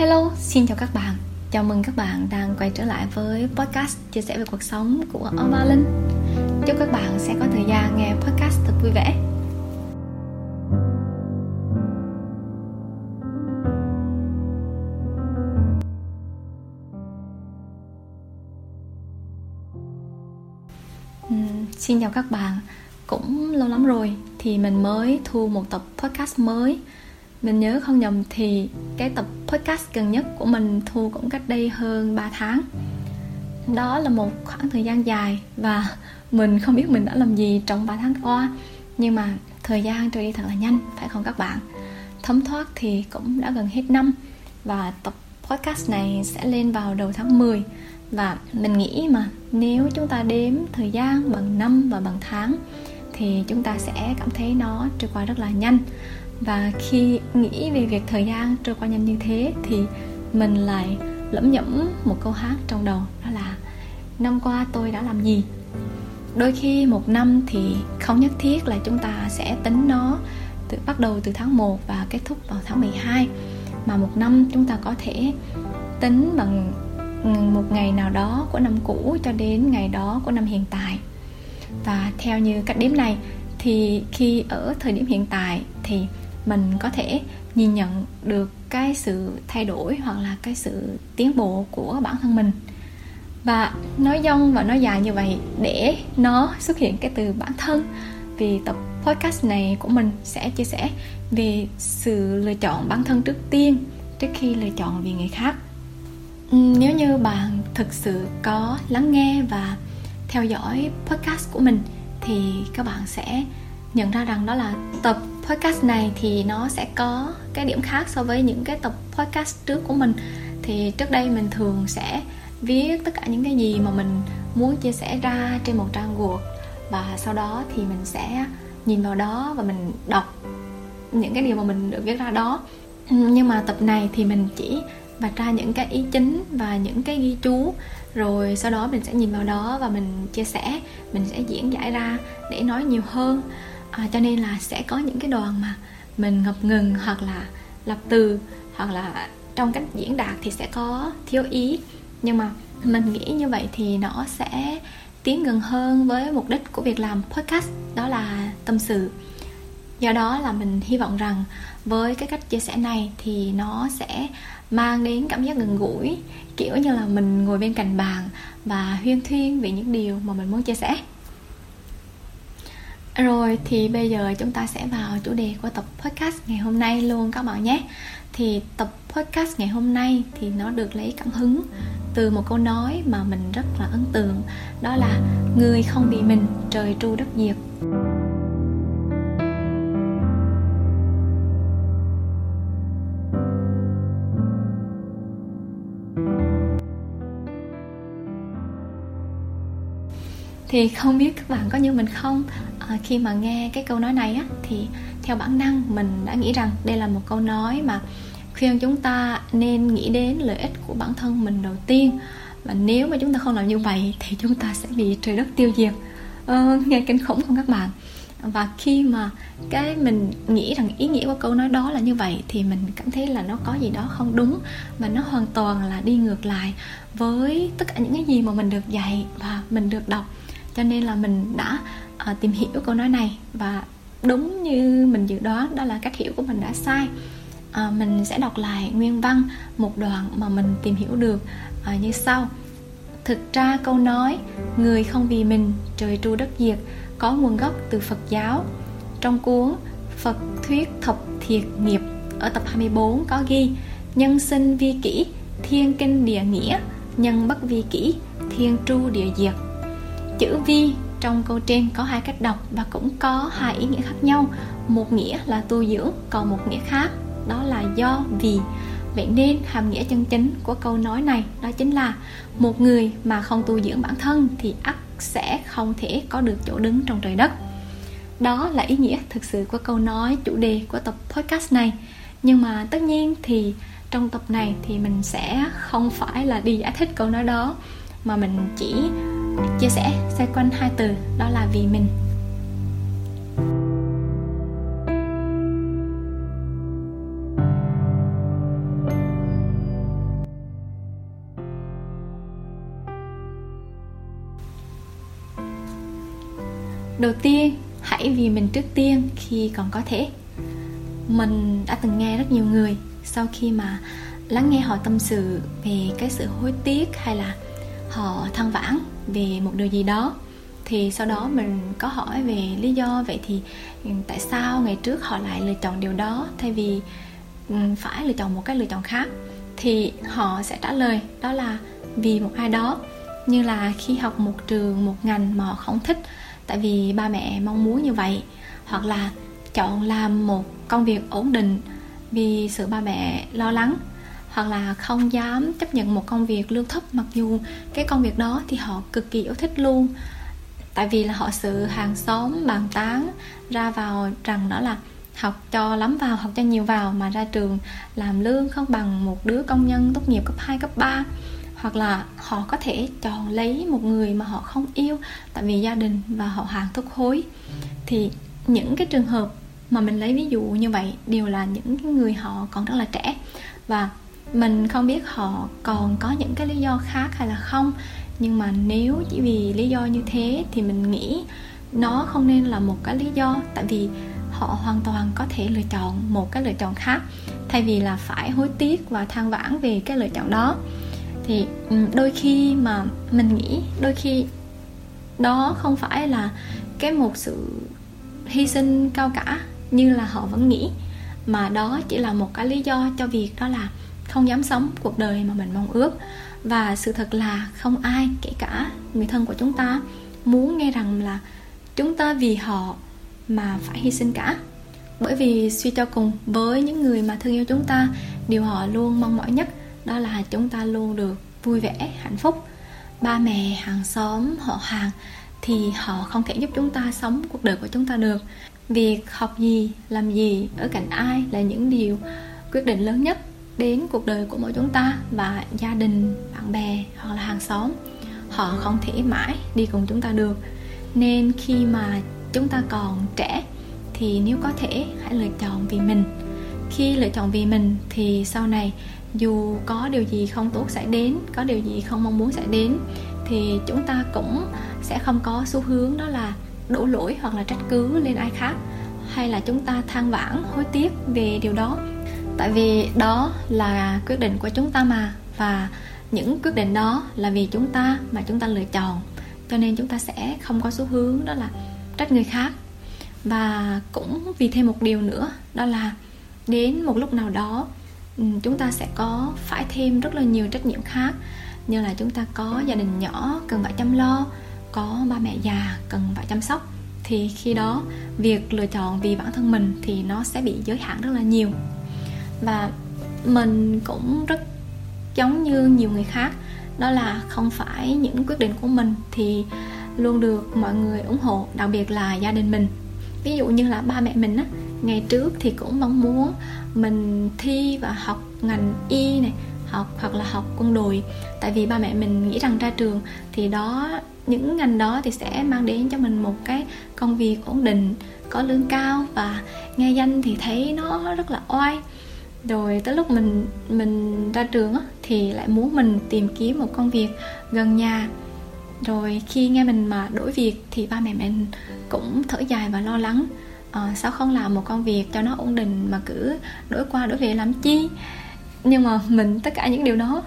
Hello, xin chào các bạn. Chào mừng các bạn đang quay trở lại với podcast chia sẻ về cuộc sống của Oma Linh Chúc các bạn sẽ có thời gian nghe podcast thật vui vẻ. Uhm, Xin chào các bạn. Cũng lâu lắm rồi thì mình mới thu một tập podcast mới. Mình nhớ không nhầm thì cái tập podcast gần nhất của mình thu cũng cách đây hơn 3 tháng. Đó là một khoảng thời gian dài và mình không biết mình đã làm gì trong 3 tháng qua. Nhưng mà thời gian trôi đi thật là nhanh, phải không các bạn? Thấm thoát thì cũng đã gần hết năm và tập podcast này sẽ lên vào đầu tháng 10 và mình nghĩ mà nếu chúng ta đếm thời gian bằng năm và bằng tháng thì chúng ta sẽ cảm thấy nó trôi qua rất là nhanh và khi nghĩ về việc thời gian trôi qua nhanh như thế thì mình lại lẩm nhẩm một câu hát trong đầu, đó là, năm qua tôi đã làm gì? Đôi khi một năm thì không nhất thiết là chúng ta sẽ tính nó từ bắt đầu từ tháng 1 và kết thúc vào tháng 12 mà một năm chúng ta có thể tính bằng một ngày nào đó của năm cũ cho đến ngày đó của năm hiện tại. Và theo như cách đếm này thì khi ở thời điểm hiện tại thì mình có thể nhìn nhận được cái sự thay đổi hoặc là cái sự tiến bộ của bản thân mình. Và nói dông và nói dài như vậy để nó xuất hiện cái từ bản thân, vì tập podcast này của mình sẽ chia sẻ về sự lựa chọn bản thân trước tiên, trước khi lựa chọn vì người khác. Ừ, nếu như bạn thực sự có lắng nghe và theo dõi podcast của mình, thì các bạn sẽ nhận ra rằng đó là tập podcast này thì nó sẽ có cái điểm khác so với những cái tập podcast trước của mình. Thì trước đây mình thường sẽ viết tất cả những cái gì mà mình muốn chia sẻ ra trên một trang word. Và sau đó thì mình sẽ nhìn vào đó và mình đọc những cái điều mà mình được viết ra đó. Nhưng mà tập này thì mình chỉ vạch ra những cái ý chính và những cái ghi chú. Rồi sau đó mình sẽ nhìn vào đó và mình chia sẻ, mình sẽ diễn giải ra để nói nhiều hơn à, cho nên là sẽ có những cái đoạn mà mình ngập ngừng hoặc là lập từ hoặc là trong cách diễn đạt thì sẽ có thiếu ý. Nhưng mà mình nghĩ như vậy thì nó sẽ tiến gần hơn với mục đích của việc làm podcast đó là tâm sự. Do đó là mình hy vọng rằng với cái cách chia sẻ này thì nó sẽ mang đến cảm giác gần gũi kiểu như là mình ngồi bên cạnh bàn và huyên thuyên về những điều mà mình muốn chia sẻ rồi thì bây giờ chúng ta sẽ vào chủ đề của tập podcast ngày hôm nay luôn các bạn nhé. Thì tập podcast ngày hôm nay thì nó được lấy cảm hứng từ một câu nói mà mình rất là ấn tượng, Đó là Người không vì mình, trời tru đất diệt. Thì không biết các bạn có như mình không? À, khi mà nghe cái câu nói này á thì theo bản năng mình đã nghĩ rằng đây là một câu nói mà khuyên chúng ta nên nghĩ đến lợi ích của bản thân mình đầu tiên. Và nếu mà chúng ta không làm như vậy thì chúng ta sẽ bị trời đất tiêu diệt. Ờ, nghe kinh khủng không các bạn? Và khi mà cái mình nghĩ rằng ý nghĩa của câu nói đó là như vậy thì mình cảm thấy là nó có gì đó không đúng mà nó hoàn toàn là đi ngược lại với tất cả những cái gì mà mình được dạy và mình được đọc. Cho nên là mình đã uh, tìm hiểu câu nói này. Và đúng như mình dự đoán đó là cách hiểu của mình đã sai. À, mình sẽ đọc lại nguyên văn một đoạn mà mình tìm hiểu được à, như sau. Thực ra câu nói người không vì mình trời tru đất diệt có nguồn gốc từ Phật giáo. Trong cuốn Phật thuyết thập thiệt nghiệp ở tập 24 có ghi nhân sinh vi kỷ thiên kinh địa nghĩa nhân bất vi kỷ thiên tru địa diệt chữ vi trong câu trên có hai cách đọc và cũng có hai ý nghĩa khác nhau. Một nghĩa là tu dưỡng, còn một nghĩa khác đó là do vì. Vậy nên hàm nghĩa chân chính của câu nói này đó chính là một người mà không tu dưỡng bản thân thì ắt sẽ không thể có được chỗ đứng trong trời đất. Đó là ý nghĩa thực sự của câu nói chủ đề của tập podcast này. Nhưng mà tất nhiên thì trong tập này thì mình sẽ không phải là đi giải thích câu nói đó, mà mình chỉ chia sẻ xoay quanh hai từ, đó là vì mình. Đầu tiên, hãy vì mình trước tiên khi còn có thể. Mình đã từng nghe rất nhiều người sau khi mà lắng nghe họ tâm sự về cái sự hối tiếc hay là họ than vãn về một điều gì đó. Thì sau đó mình có hỏi về lý do, vậy thì ừ, tại sao ngày trước họ lại lựa chọn điều đó thay vì ừ, phải lựa chọn một cái lựa chọn khác? Thì họ sẽ trả lời đó là vì một ai đó, như là khi học một trường, một ngành mà họ không thích, tại vì ba mẹ mong muốn như vậy, hoặc là chọn làm một công việc ổn định vì sự ba mẹ lo lắng hoặc là không dám chấp nhận một công việc lương thấp mặc dù cái công việc đó thì họ cực kỳ yêu thích luôn. Tại vì là họ sự hàng xóm bàn tán ra vào rằng đó là học cho lắm vào học cho nhiều vào mà ra trường làm lương không bằng một đứa công nhân tốt nghiệp cấp 2, cấp 3 hoặc là họ có thể chọn lấy một người mà họ không yêu tại vì gia đình và họ hàng thúc hối. Thì những cái trường hợp mà mình lấy ví dụ như vậy đều là những người họ còn rất là trẻ. Và mình không biết họ còn có những cái lý do khác hay là không, nhưng mà nếu chỉ vì lý do như thế thì mình nghĩ nó không nên là một cái lý do, tại vì họ hoàn toàn có thể lựa chọn một cái lựa chọn khác, thay vì là phải hối tiếc và than vãn về cái lựa chọn đó. Thì đôi khi mà mình nghĩ đôi khi đó không phải là cái một sự hy sinh cao cả như là họ vẫn nghĩ, mà đó chỉ là một cái lý do cho việc đó là không dám sống cuộc đời mà mình mong ước. Và sự thật là không ai, kể cả người thân của chúng ta, muốn nghe rằng là chúng ta vì họ mà phải hy sinh cả. Bởi vì suy cho cùng, với những người mà thương yêu chúng ta, điều họ luôn mong mỏi nhất đó là chúng ta luôn được vui vẻ, hạnh phúc. Ba mẹ, hàng xóm, họ hàng thì họ không thể giúp chúng ta sống cuộc đời của chúng ta được. Việc học gì, làm gì, ở cạnh ai là những điều quyết định lớn nhất đến cuộc đời của mỗi chúng ta và gia đình, bạn bè hoặc là hàng xóm. Họ không thể mãi đi cùng chúng ta được. Nên khi mà chúng ta còn trẻ thì nếu có thể, hãy lựa chọn vì mình. Khi lựa chọn vì mình thì sau này, dù có điều gì không tốt xảy đến, có điều gì không mong muốn xảy đến, thì chúng ta cũng sẽ không có xu hướng đó là đổ lỗi hoặc là trách cứ lên ai khác, hay là chúng ta than vãn, hối tiếc về điều đó tại vì đó là quyết định của chúng ta mà. Và những quyết định đó là vì chúng ta mà chúng ta lựa chọn. Cho nên chúng ta sẽ không có xu hướng đó là trách người khác. Và cũng vì thêm một điều nữa, đó là đến một lúc nào đó ừ, chúng ta sẽ có phải thêm rất là nhiều trách nhiệm khác. Như là chúng ta có gia đình nhỏ cần phải chăm lo, có ba mẹ già cần phải chăm sóc, thì khi đó việc lựa chọn vì bản thân mình thì nó sẽ bị giới hạn rất là nhiều và mình cũng rất giống như nhiều người khác, đó là không phải những quyết định của mình thì luôn được mọi người ủng hộ, đặc biệt là gia đình mình. Ví dụ như là ba mẹ mình á, ngày trước thì cũng mong muốn mình thi và học ngành y này, học hoặc là học quân đội. Tại vì ba mẹ mình nghĩ rằng ra trường thì đó, những ngành đó thì sẽ mang đến cho mình một cái công việc ổn định, có lương cao và nghe danh thì thấy nó rất là oai rồi tới lúc mình mình ra trường á, thì lại muốn mình tìm kiếm một công việc gần nhà. Rồi khi nghe mình mà đổi việc thì ba mẹ mình cũng thở dài và lo lắng. À, sao không làm một công việc cho nó ổn định mà cứ đổi qua đổi về làm chi? Nhưng mà mình tất cả những điều đó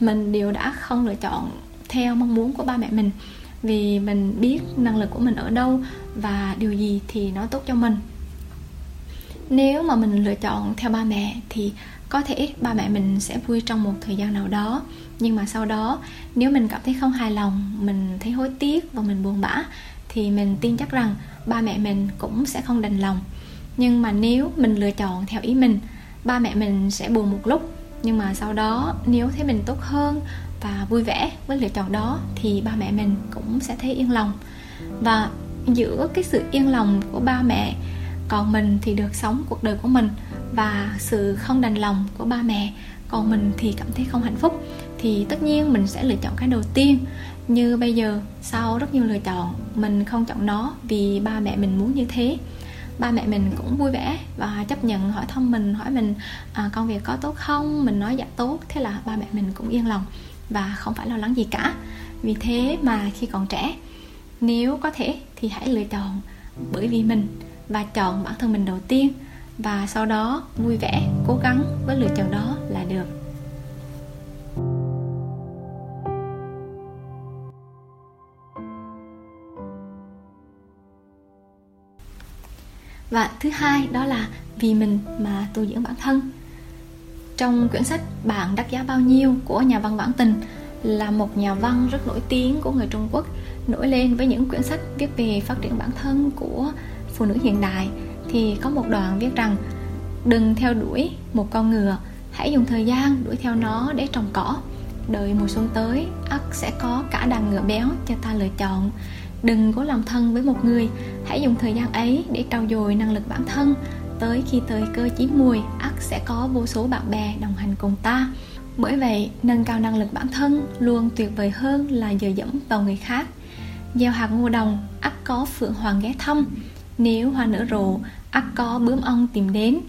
mình đều đã không lựa chọn theo mong muốn của ba mẹ mình. Vì mình biết năng lực của mình ở đâu và điều gì thì nó tốt cho mình nếu mà mình lựa chọn theo ba mẹ thì có thể ba mẹ mình sẽ vui trong một thời gian nào đó. Nhưng mà sau đó, nếu mình cảm thấy không hài lòng, mình thấy hối tiếc và mình buồn bã, thì mình tin chắc rằng ba mẹ mình cũng sẽ không đành lòng. Nhưng mà nếu mình lựa chọn theo ý mình, ba mẹ mình sẽ buồn một lúc. Nhưng mà sau đó, nếu thấy mình tốt hơn và vui vẻ với lựa chọn đó, thì ba mẹ mình cũng sẽ thấy yên lòng. Và giữa cái sự yên lòng của ba mẹ còn mình thì được sống cuộc đời của mình và sự không đành lòng của ba mẹ. Còn mình thì cảm thấy không hạnh phúc. Thì tất nhiên mình sẽ lựa chọn cái đầu tiên. Như bây giờ sau rất nhiều lựa chọn mình không chọn nó vì ba mẹ mình muốn như thế. Ba mẹ mình cũng vui vẻ và chấp nhận hỏi thăm mình hỏi mình à, công việc có tốt không? Mình nói dạ tốt. Thế là ba mẹ mình cũng yên lòng và không phải lo lắng gì cả. Vì thế mà khi còn trẻ nếu có thể thì hãy lựa chọn bởi vì mình và chọn bản thân mình đầu tiên. Và sau đó, vui vẻ, cố gắng với lựa chọn đó là được. Và thứ hai đó là vì mình mà tu dưỡng bản thân. Trong quyển sách bạn đắt giá bao nhiêu của nhà văn vãn tình là một nhà văn rất nổi tiếng của người trung quốc, nổi lên với những quyển sách viết về phát triển bản thân của phụ nữ hiện đại, thì có một đoạn viết rằng, đừng theo đuổi một con ngựa, hãy dùng thời gian đuổi theo nó để trồng cỏ. Đợi mùa xuân tới, ắt sẽ có cả đàn ngựa béo cho ta lựa chọn. Đừng cố làm thân với một người, hãy dùng thời gian ấy để trau dồi năng lực bản thân. Tới khi thời cơ chín mùi, ắt sẽ có vô số bạn bè đồng hành cùng ta. Bởi vậy, nâng cao năng lực bản thân luôn tuyệt vời hơn là dựa dẫm vào người khác. Gieo hạt ngô đồng, ắt có phượng hoàng ghé thăm nếu hoa nở rộ, ắt có bướm ong tìm đến.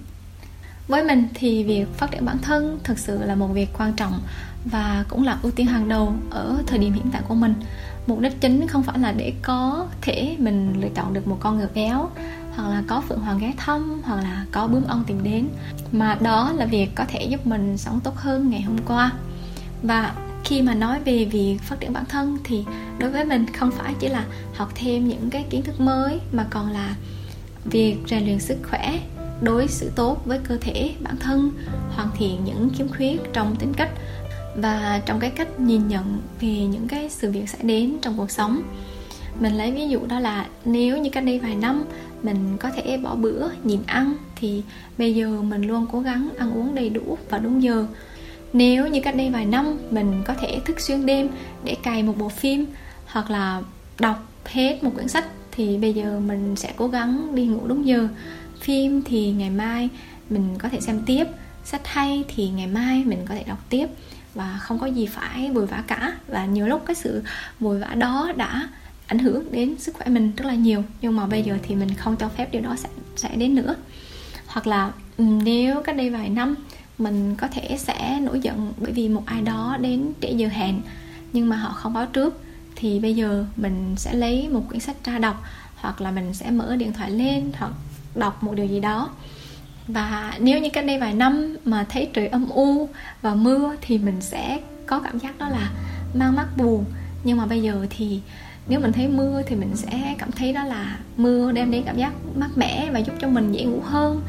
Với mình thì việc phát triển bản thân thực sự là một việc quan trọng và cũng là ưu tiên hàng đầu ở thời điểm hiện tại của mình. Mục đích chính không phải là để có thể mình lựa chọn được một con ngựa béo hoặc là có phượng hoàng ghé thăm, hoặc là có bướm ong tìm đến, mà đó là việc có thể giúp mình sống tốt hơn ngày hôm qua. Và khi mà nói về việc phát triển bản thân thì đối với mình không phải chỉ là học thêm những cái kiến thức mới, mà còn là việc rèn luyện sức khỏe, đối xử tốt với cơ thể bản thân, hoàn thiện những khiếm khuyết trong tính cách và trong cái cách nhìn nhận về những cái sự việc sẽ đến trong cuộc sống. Mình lấy ví dụ đó là nếu như cách đây vài năm mình có thể bỏ bữa nhịn ăn thì bây giờ mình luôn cố gắng ăn uống đầy đủ và đúng giờ nếu như cách đây vài năm, mình có thể thức xuyên đêm để cày một bộ phim hoặc là đọc hết một quyển sách, thì bây giờ mình sẽ cố gắng đi ngủ đúng giờ. Phim thì ngày mai mình có thể xem tiếp, sách hay thì ngày mai mình có thể đọc tiếp. Và không có gì phải vội vã cả, và nhiều lúc cái sự vội vã đó đã ảnh hưởng đến sức khỏe mình rất là nhiều. Nhưng mà bây giờ thì mình không cho phép điều đó sẽ sẽ đến nữa. Hoặc là ừ, nếu cách đây vài năm mình có thể sẽ nổi giận bởi vì một ai đó đến trễ giờ hẹn. Nhưng mà họ không báo trước, thì bây giờ mình sẽ lấy một quyển sách ra đọc, hoặc là mình sẽ mở điện thoại lên hoặc đọc một điều gì đó. Và nếu như cách đây vài năm mà thấy trời âm u và mưa thì mình sẽ có cảm giác đó là mang mắt buồn. Nhưng mà bây giờ thì nếu mình thấy mưa thì mình sẽ cảm thấy đó là mưa đem đến cảm giác mát mẻ và giúp cho mình dễ ngủ hơn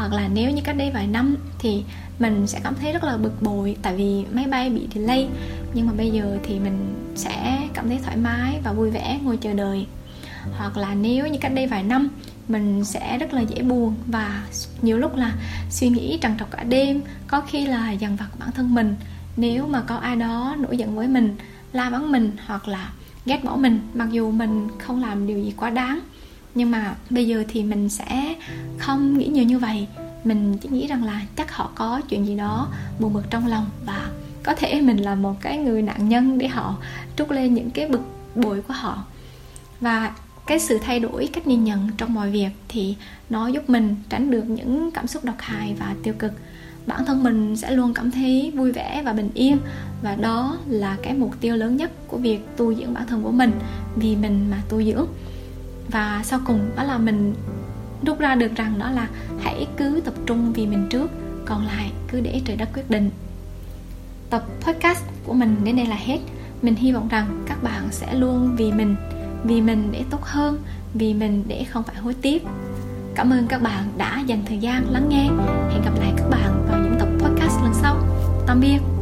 hoặc là nếu như cách đây vài năm thì mình sẽ cảm thấy rất là bực bội tại vì máy bay bị delay. Nhưng mà bây giờ thì mình sẽ cảm thấy thoải mái và vui vẻ ngồi chờ đợi. Hoặc là nếu như cách đây vài năm, mình sẽ rất là dễ buồn và nhiều lúc là suy nghĩ trằn trọc cả đêm, có khi là dằn vặt bản thân mình. Nếu mà có ai đó nổi giận với mình, la mắng mình hoặc là ghét bỏ mình, mặc dù mình không làm điều gì quá đáng nhưng mà bây giờ thì mình sẽ không nghĩ nhiều như vậy. Mình chỉ nghĩ rằng là chắc họ có chuyện gì đó buồn bực trong lòng và có thể mình là một cái người nạn nhân để họ trút lên những cái bực bội của họ. Và cái sự thay đổi cách nhìn nhận trong mọi việc thì nó giúp mình tránh được những cảm xúc độc hại và tiêu cực. Bản thân mình sẽ luôn cảm thấy vui vẻ và bình yên và đó là cái mục tiêu lớn nhất của việc tu dưỡng bản thân của mình vì mình mà tu dưỡng và sau cùng đó là mình rút ra được rằng đó là hãy cứ tập trung vì mình trước, còn lại cứ để trời đất quyết định. Tập podcast của mình đến đây là hết. Mình hy vọng rằng các bạn sẽ luôn vì mình vì mình để tốt hơn, vì mình để không phải hối tiếc. Cảm ơn các bạn đã dành thời gian lắng nghe. Hẹn gặp lại các bạn vào những tập podcast lần sau. Tạm biệt.